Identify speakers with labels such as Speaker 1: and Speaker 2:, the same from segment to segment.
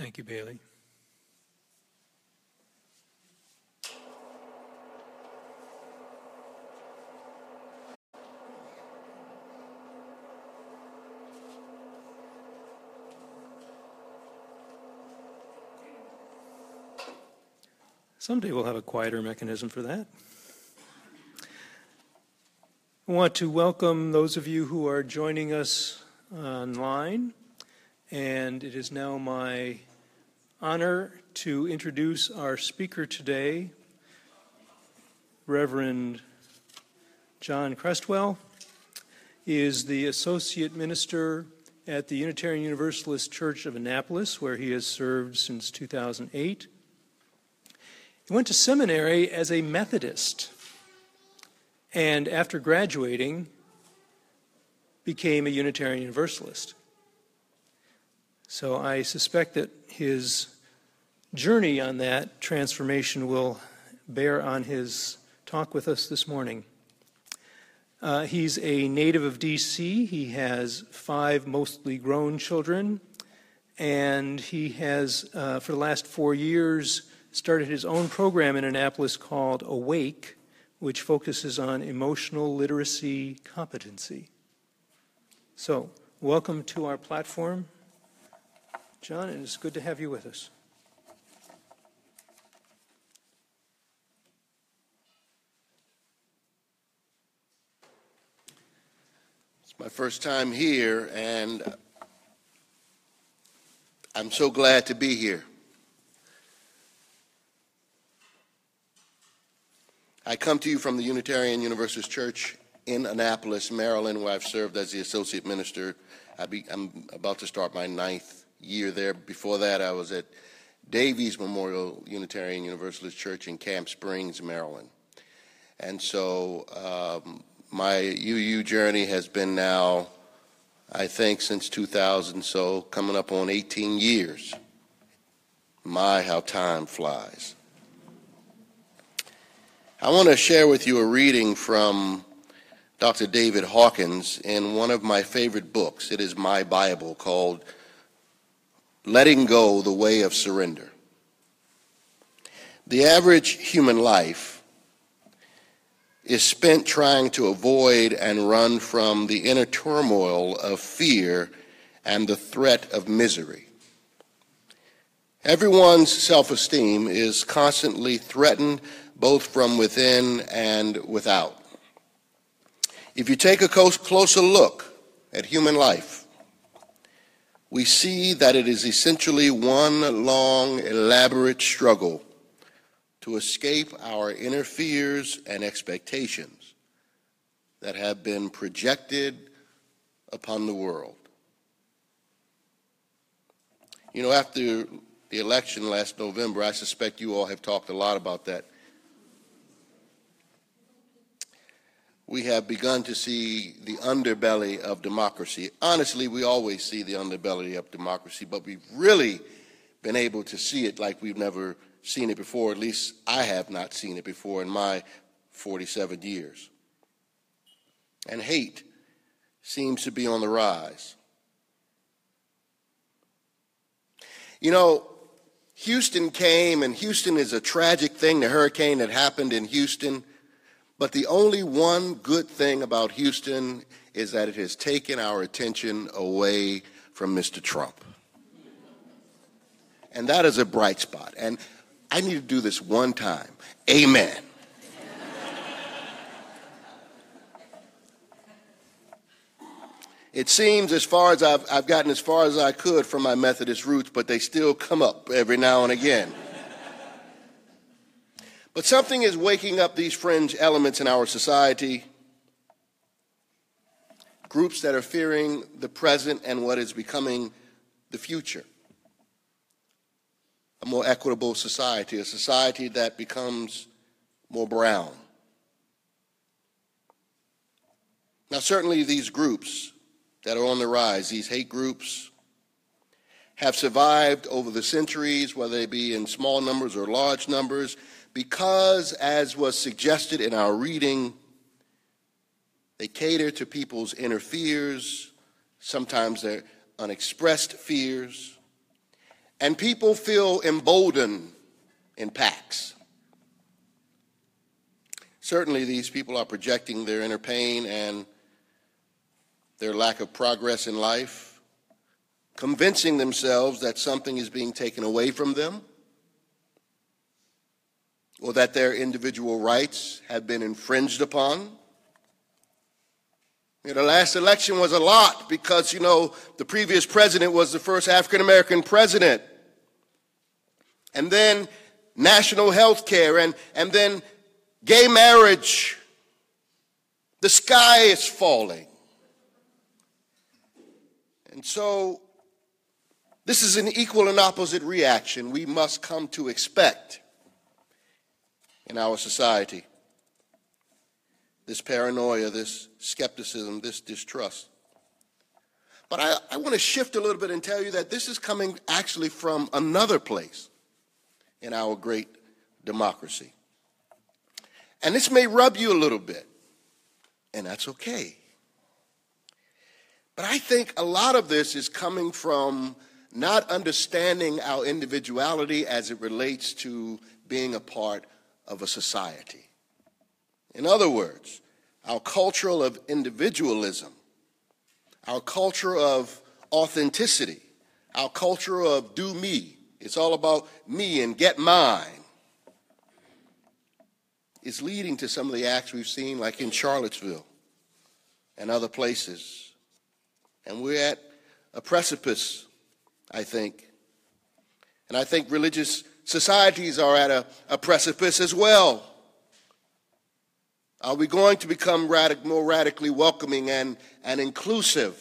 Speaker 1: Thank you, Bailey. Someday we'll have a quieter mechanism for that. I want to welcome those of you who are joining us online, and it is now my honor to introduce our speaker today, Reverend John Crestwell. Is the Associate Minister at the Unitarian Universalist Church of Annapolis, where he has served since 2008. He went to seminary as a Methodist and after graduating became a Unitarian Universalist. So I suspect that his journey on that transformation will bear on his talk with us this morning. Uh, he's a native of D.C. He has five mostly grown children, and he has, uh, for the last four years, started his own program in Annapolis called Awake, which focuses on emotional literacy competency. So, welcome to our platform, John, it's good to have you with us.
Speaker 2: It's my first time here, and I'm so glad to be here. I come to you from the Unitarian Universalist Church in Annapolis, Maryland, where I've served as the associate minister. I am about to start my ninth year there. Before that, I was at Davies Memorial Unitarian Universalist Church in Camp Springs, Maryland. And so um, my UU journey has been now, I think, since 2000, so coming up on 18 years. My, how time flies. I want to share with you a reading from Dr. David Hawkins in one of my favorite books. It is my Bible called Letting Go the Way of Surrender. The average human life is spent trying to avoid and run from the inner turmoil of fear and the threat of misery. Everyone's self esteem is constantly threatened both from within and without. If you take a closer look at human life, we see that it is essentially one long, elaborate struggle to escape our inner fears and expectations that have been projected upon the world. You know, after the election last November, I suspect you all have talked a lot about that we have begun to see the underbelly of democracy. Honestly, we always see the underbelly of democracy, but we've really been able to see it like we've never seen it before. At least I have not seen it before in my 47 years. And hate seems to be on the rise. You know, Houston came, and Houston is a tragic thing, the hurricane that happened in Houston. But the only one good thing about Houston is that it has taken our attention away from Mr. Trump. And that is a bright spot. And I need to do this one time. Amen. It seems as far as I've, I've gotten as far as I could from my Methodist roots, but they still come up every now and again. But something is waking up these fringe elements in our society, groups that are fearing the present and what is becoming the future. A more equitable society, a society that becomes more brown. Now, certainly, these groups that are on the rise, these hate groups, have survived over the centuries, whether they be in small numbers or large numbers because, as was suggested in our reading, they cater to people's inner fears, sometimes their unexpressed fears, And people feel emboldened in packs. Certainly, these people are projecting their inner pain and their lack of progress in life, convincing themselves that something is being taken away from them or that their individual rights have been infringed upon. You know, the last election was a lot because, you know, the previous president was the first African American president. And then national health care, and, and then gay marriage. The sky is falling. And so, this is an equal and opposite reaction we must come to expect in our society. This paranoia, this skepticism, this distrust. But I, I want to shift a little bit and tell you that this is coming actually from another place in our great democracy. And this may rub you a little bit, and that's okay. But I think a lot of this is coming from not understanding our individuality as it relates to being a part of a society. In other words, our culture of individualism, our culture of authenticity, our culture of do me, it's all about me and get mine, is leading to some of the acts we've seen, like in Charlottesville and other places. And we're at a precipice, I think. And I think religious societies are at a, a precipice as well. Are we going to become radic- more radically welcoming and, and inclusive?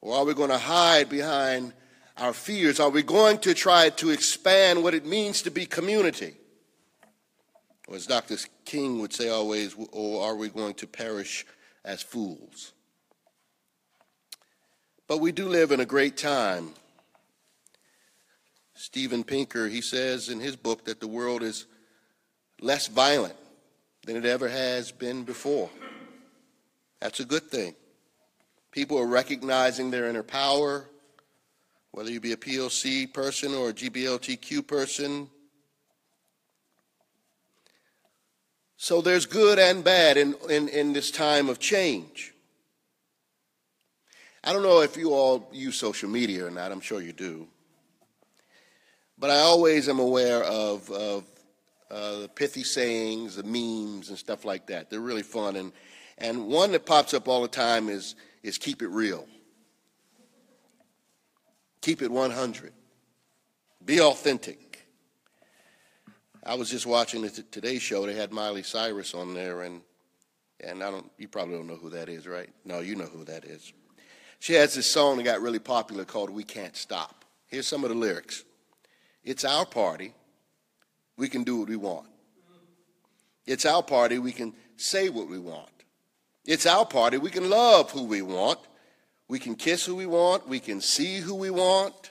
Speaker 2: Or are we going to hide behind our fears? Are we going to try to expand what it means to be community? Or as Dr. King would say always, or are we going to perish as fools? But we do live in a great time. Steven Pinker, he says in his book that the world is less violent than it ever has been before. That's a good thing. People are recognizing their inner power, whether you be a POC person or a GBLTQ person, So there's good and bad in, in, in this time of change. I don't know if you all use social media or not, I'm sure you do. But I always am aware of, of uh, the pithy sayings, the memes, and stuff like that. They're really fun. And, and one that pops up all the time is, is keep it real. Keep it 100. Be authentic. I was just watching the Today Show. They had Miley Cyrus on there, and and I don't. You probably don't know who that is, right? No, you know who that is. She has this song that got really popular called "We Can't Stop." Here's some of the lyrics. It's our party. We can do what we want. It's our party. We can say what we want. It's our party. We can love who we want. We can kiss who we want. We can see who we want.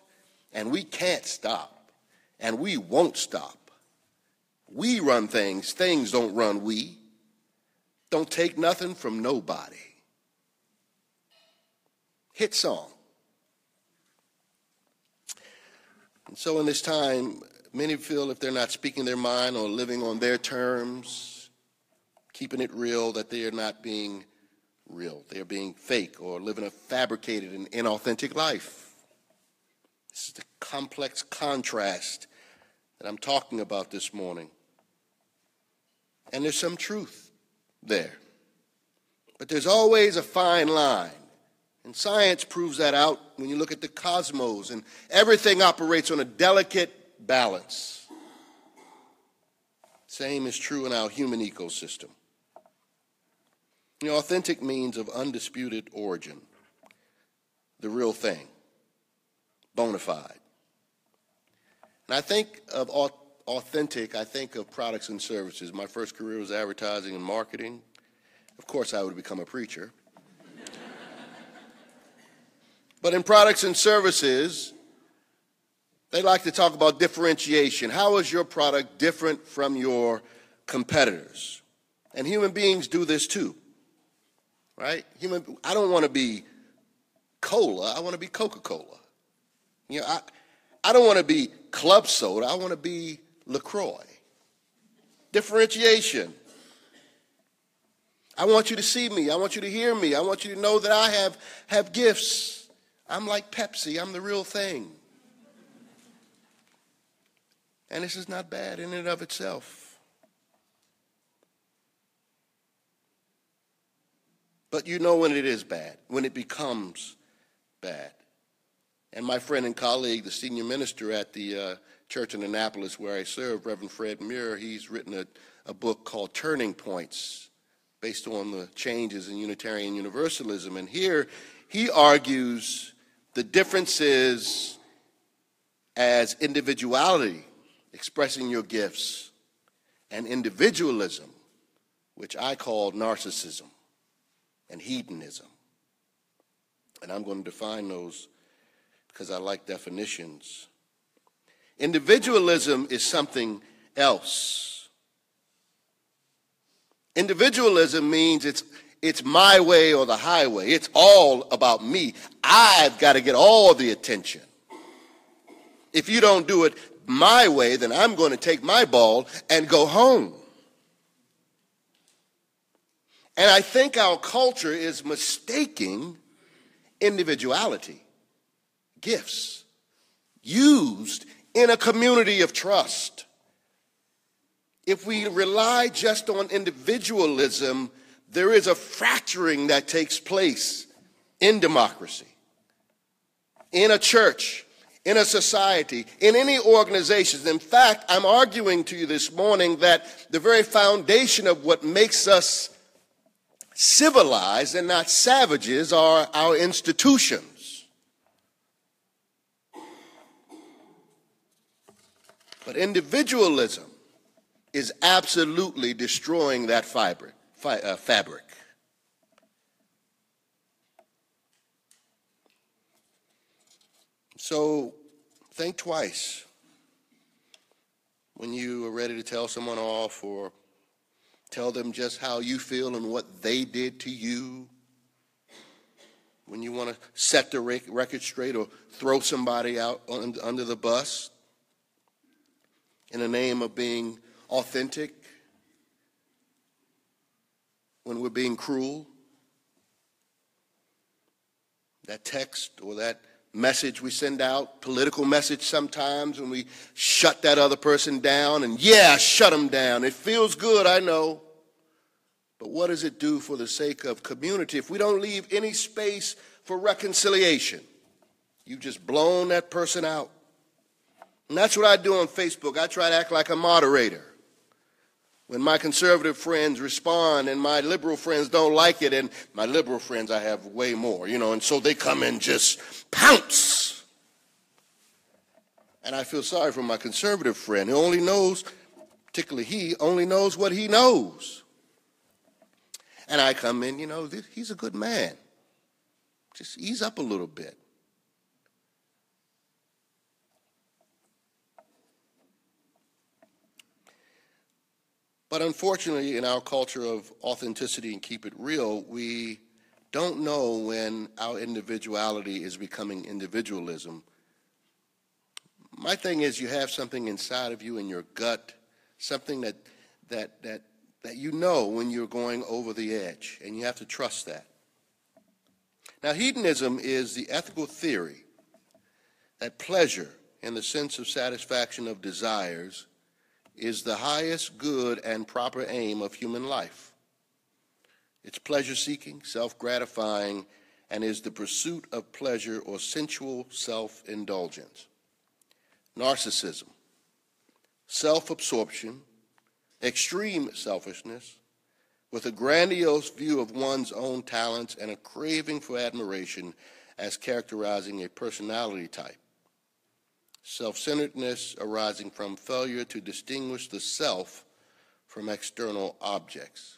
Speaker 2: And we can't stop. And we won't stop. We run things, things don't run we. Don't take nothing from nobody. Hit song. And so, in this time, many feel if they're not speaking their mind or living on their terms, keeping it real, that they are not being real. They are being fake or living a fabricated and inauthentic life. This is the complex contrast that I'm talking about this morning. And there's some truth there. But there's always a fine line. And science proves that out when you look at the cosmos, and everything operates on a delicate balance. Same is true in our human ecosystem. Know, authentic means of undisputed origin, the real thing, bona fide. And I think of authentic, I think of products and services. My first career was advertising and marketing. Of course, I would become a preacher. But in products and services, they like to talk about differentiation. How is your product different from your competitors? And human beings do this too, right? Human, I don't want to be cola. I want to be Coca-Cola. You know, I, I don't want to be club soda. I want to be LaCroix. Differentiation. I want you to see me. I want you to hear me. I want you to know that I have, have gifts. I'm like Pepsi. I'm the real thing. And this is not bad in and of itself. But you know when it is bad, when it becomes bad. And my friend and colleague, the senior minister at the uh, church in Annapolis where I serve, Reverend Fred Muir, he's written a, a book called Turning Points based on the changes in Unitarian Universalism. And here he argues the difference is as individuality, expressing your gifts, and individualism, which I call narcissism and hedonism. And I'm going to define those because I like definitions. Individualism is something else. Individualism means it's it's my way or the highway. It's all about me. I've got to get all the attention. If you don't do it my way, then I'm going to take my ball and go home. And I think our culture is mistaking individuality, gifts, used in a community of trust. If we rely just on individualism, there is a fracturing that takes place in democracy, in a church, in a society, in any organizations. In fact, I'm arguing to you this morning that the very foundation of what makes us civilized and not savages are our institutions. But individualism is absolutely destroying that fabric. uh, fabric. So think twice when you are ready to tell someone off or tell them just how you feel and what they did to you. When you want to set the record straight or throw somebody out under the bus in the name of being authentic, when we're being cruel, that text or that message we send out, political message sometimes, when we shut that other person down, and yeah, shut them down. It feels good, I know. But what does it do for the sake of community if we don't leave any space for reconciliation? You've just blown that person out. And that's what I do on Facebook. I try to act like a moderator. When my conservative friends respond and my liberal friends don't like it, and my liberal friends I have way more, you know, and so they come and just pounce. And I feel sorry for my conservative friend who only knows, particularly he, only knows what he knows. And I come in, you know, he's a good man. Just ease up a little bit. But unfortunately, in our culture of authenticity and keep it real, we don't know when our individuality is becoming individualism. My thing is you have something inside of you in your gut, something that that that that you know when you're going over the edge, and you have to trust that. Now, hedonism is the ethical theory that pleasure and the sense of satisfaction of desires is the highest good and proper aim of human life. It's pleasure seeking, self gratifying, and is the pursuit of pleasure or sensual self indulgence. Narcissism, self absorption, extreme selfishness, with a grandiose view of one's own talents and a craving for admiration as characterizing a personality type self centeredness arising from failure to distinguish the self from external objects.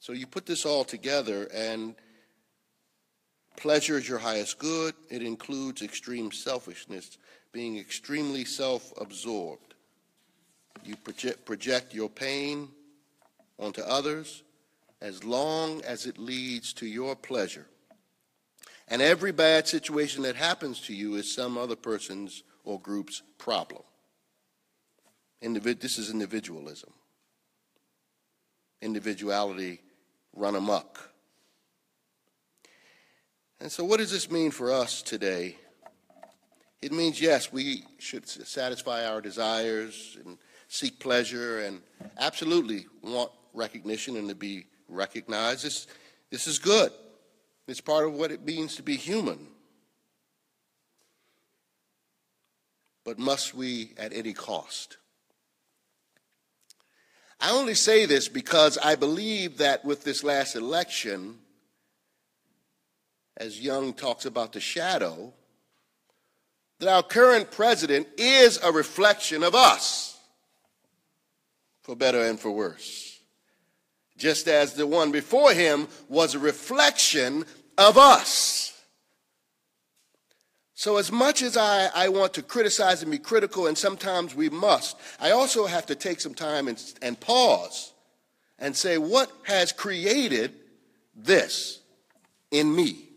Speaker 2: So you put this all together, and pleasure is your highest good. It includes extreme selfishness, being extremely self absorbed. You project, project your pain onto others as long as it leads to your pleasure. And every bad situation that happens to you is some other person's or group's problem. This is individualism. Individuality run amok. And so, what does this mean for us today? It means, yes, we should satisfy our desires and seek pleasure and absolutely want recognition and to be recognized. This, this is good. It's part of what it means to be human. But must we at any cost? I only say this because I believe that with this last election, as Jung talks about the shadow, that our current president is a reflection of us, for better and for worse. Just as the one before him was a reflection of us. So, as much as I, I want to criticize and be critical, and sometimes we must, I also have to take some time and, and pause and say, what has created this in me?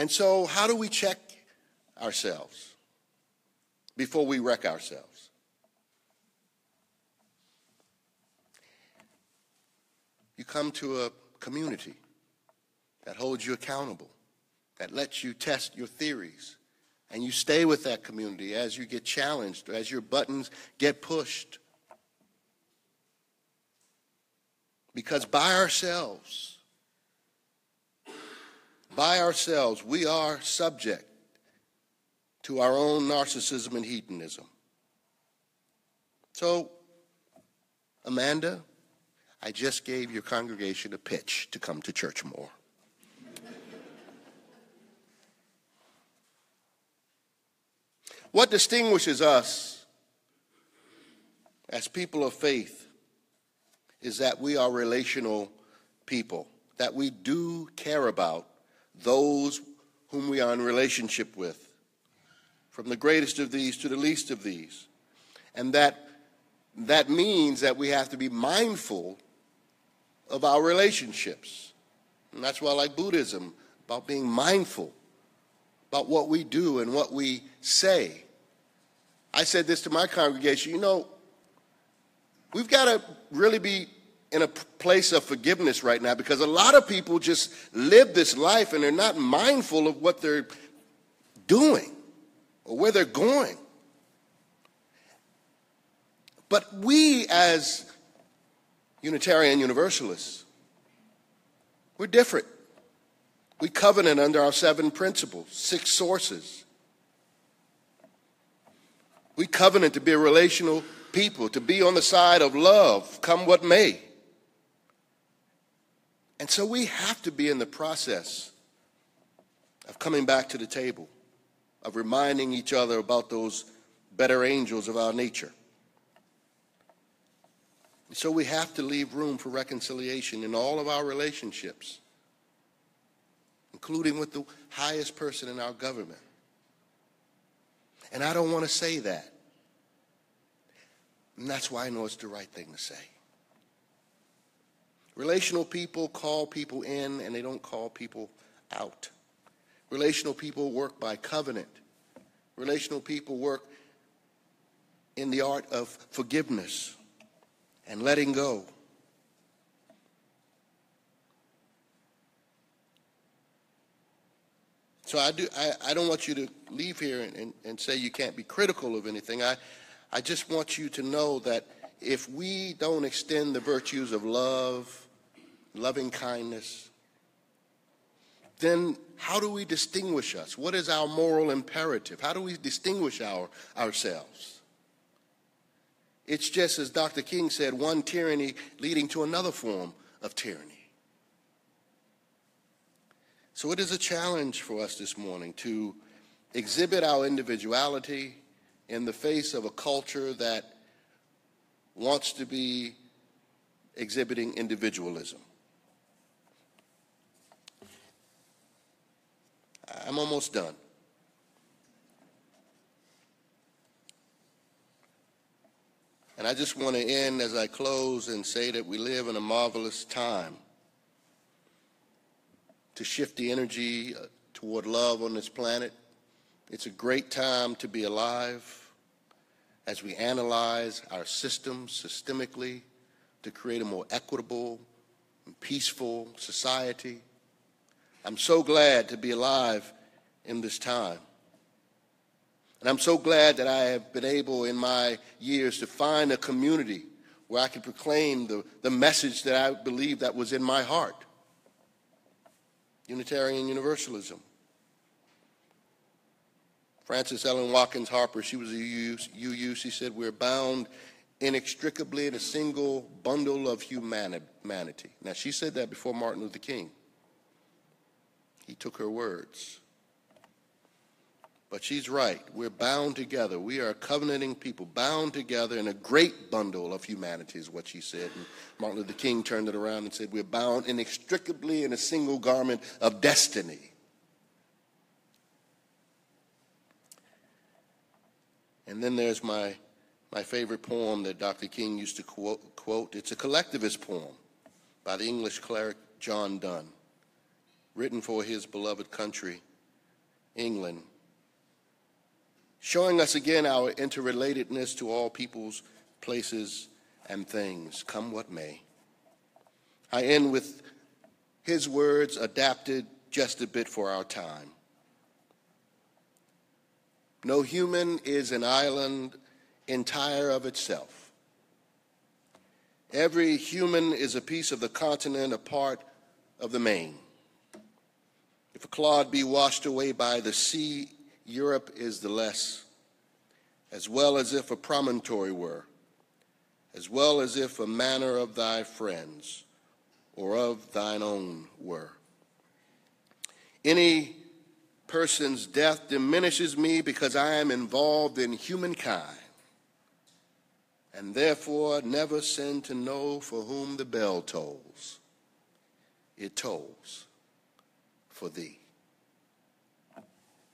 Speaker 2: And so, how do we check ourselves before we wreck ourselves? you come to a community that holds you accountable, that lets you test your theories, and you stay with that community as you get challenged, as your buttons get pushed. Because by ourselves, by ourselves, we are subject to our own narcissism and hedonism. So, Amanda, I just gave your congregation a pitch to come to church more. what distinguishes us as people of faith is that we are relational people, that we do care about those whom we are in relationship with, from the greatest of these to the least of these. And that that means that we have to be mindful of our relationships. And that's why I like Buddhism, about being mindful about what we do and what we say. I said this to my congregation, you know, we've got to really be in a place of forgiveness right now because a lot of people just live this life and they're not mindful of what they're doing or where they're going. But we, as Unitarian Universalists. We're different. We covenant under our seven principles, six sources. We covenant to be a relational people, to be on the side of love, come what may. And so we have to be in the process of coming back to the table, of reminding each other about those better angels of our nature. So we have to leave room for reconciliation in all of our relationships, including with the highest person in our government. And I don't want to say that. And that's why I know it's the right thing to say. Relational people call people in and they don't call people out. Relational people work by covenant. Relational people work in the art of forgiveness and letting go. So I, do, I, I don't want you to leave here and, and, and say you can't be critical of anything. I, I just want you to know that if we don't extend the virtues of love, loving kindness, then how do we distinguish us? What is our moral imperative? How do we distinguish our, ourselves? It's just as Dr. King said, one tyranny leading to another form of tyranny. So it is a challenge for us this morning to exhibit our individuality in the face of a culture that wants to be exhibiting individualism. I'm almost done. And I just want to end as I close and say that we live in a marvelous time to shift the energy uh, toward love on this planet. It's a great time to be alive as we analyze our systems systemically to create a more equitable and peaceful society. I'm so glad to be alive in this time. And I'm so glad that I have been able in my years to find a community where I can proclaim the, the message that I believe that was in my heart. Unitarian Universalism. Frances Ellen Watkins Harper, she was a UU, she said, We're bound inextricably in a single bundle of humanity. Now, she said that before Martin Luther King. He took her words. But she's right. We're bound together. We are a covenanting people, bound together in a great bundle of humanity, is what she said. And Martin Luther King turned it around and said, We're bound inextricably in a single garment of destiny. And then there's my, my favorite poem that Dr. King used to quote, quote. It's a collectivist poem by the English cleric John Donne, written for his beloved country, England showing us again our interrelatedness to all peoples, places, and things, come what may. I end with his words adapted just a bit for our time. No human is an island entire of itself. Every human is a piece of the continent, a part of the main. If a clod be washed away by the sea, Europe is the less, as well as if a promontory were, as well as if a manor of thy friends or of thine own were. Any person's death diminishes me because I am involved in humankind, and therefore never send to know for whom the bell tolls. It tolls for thee.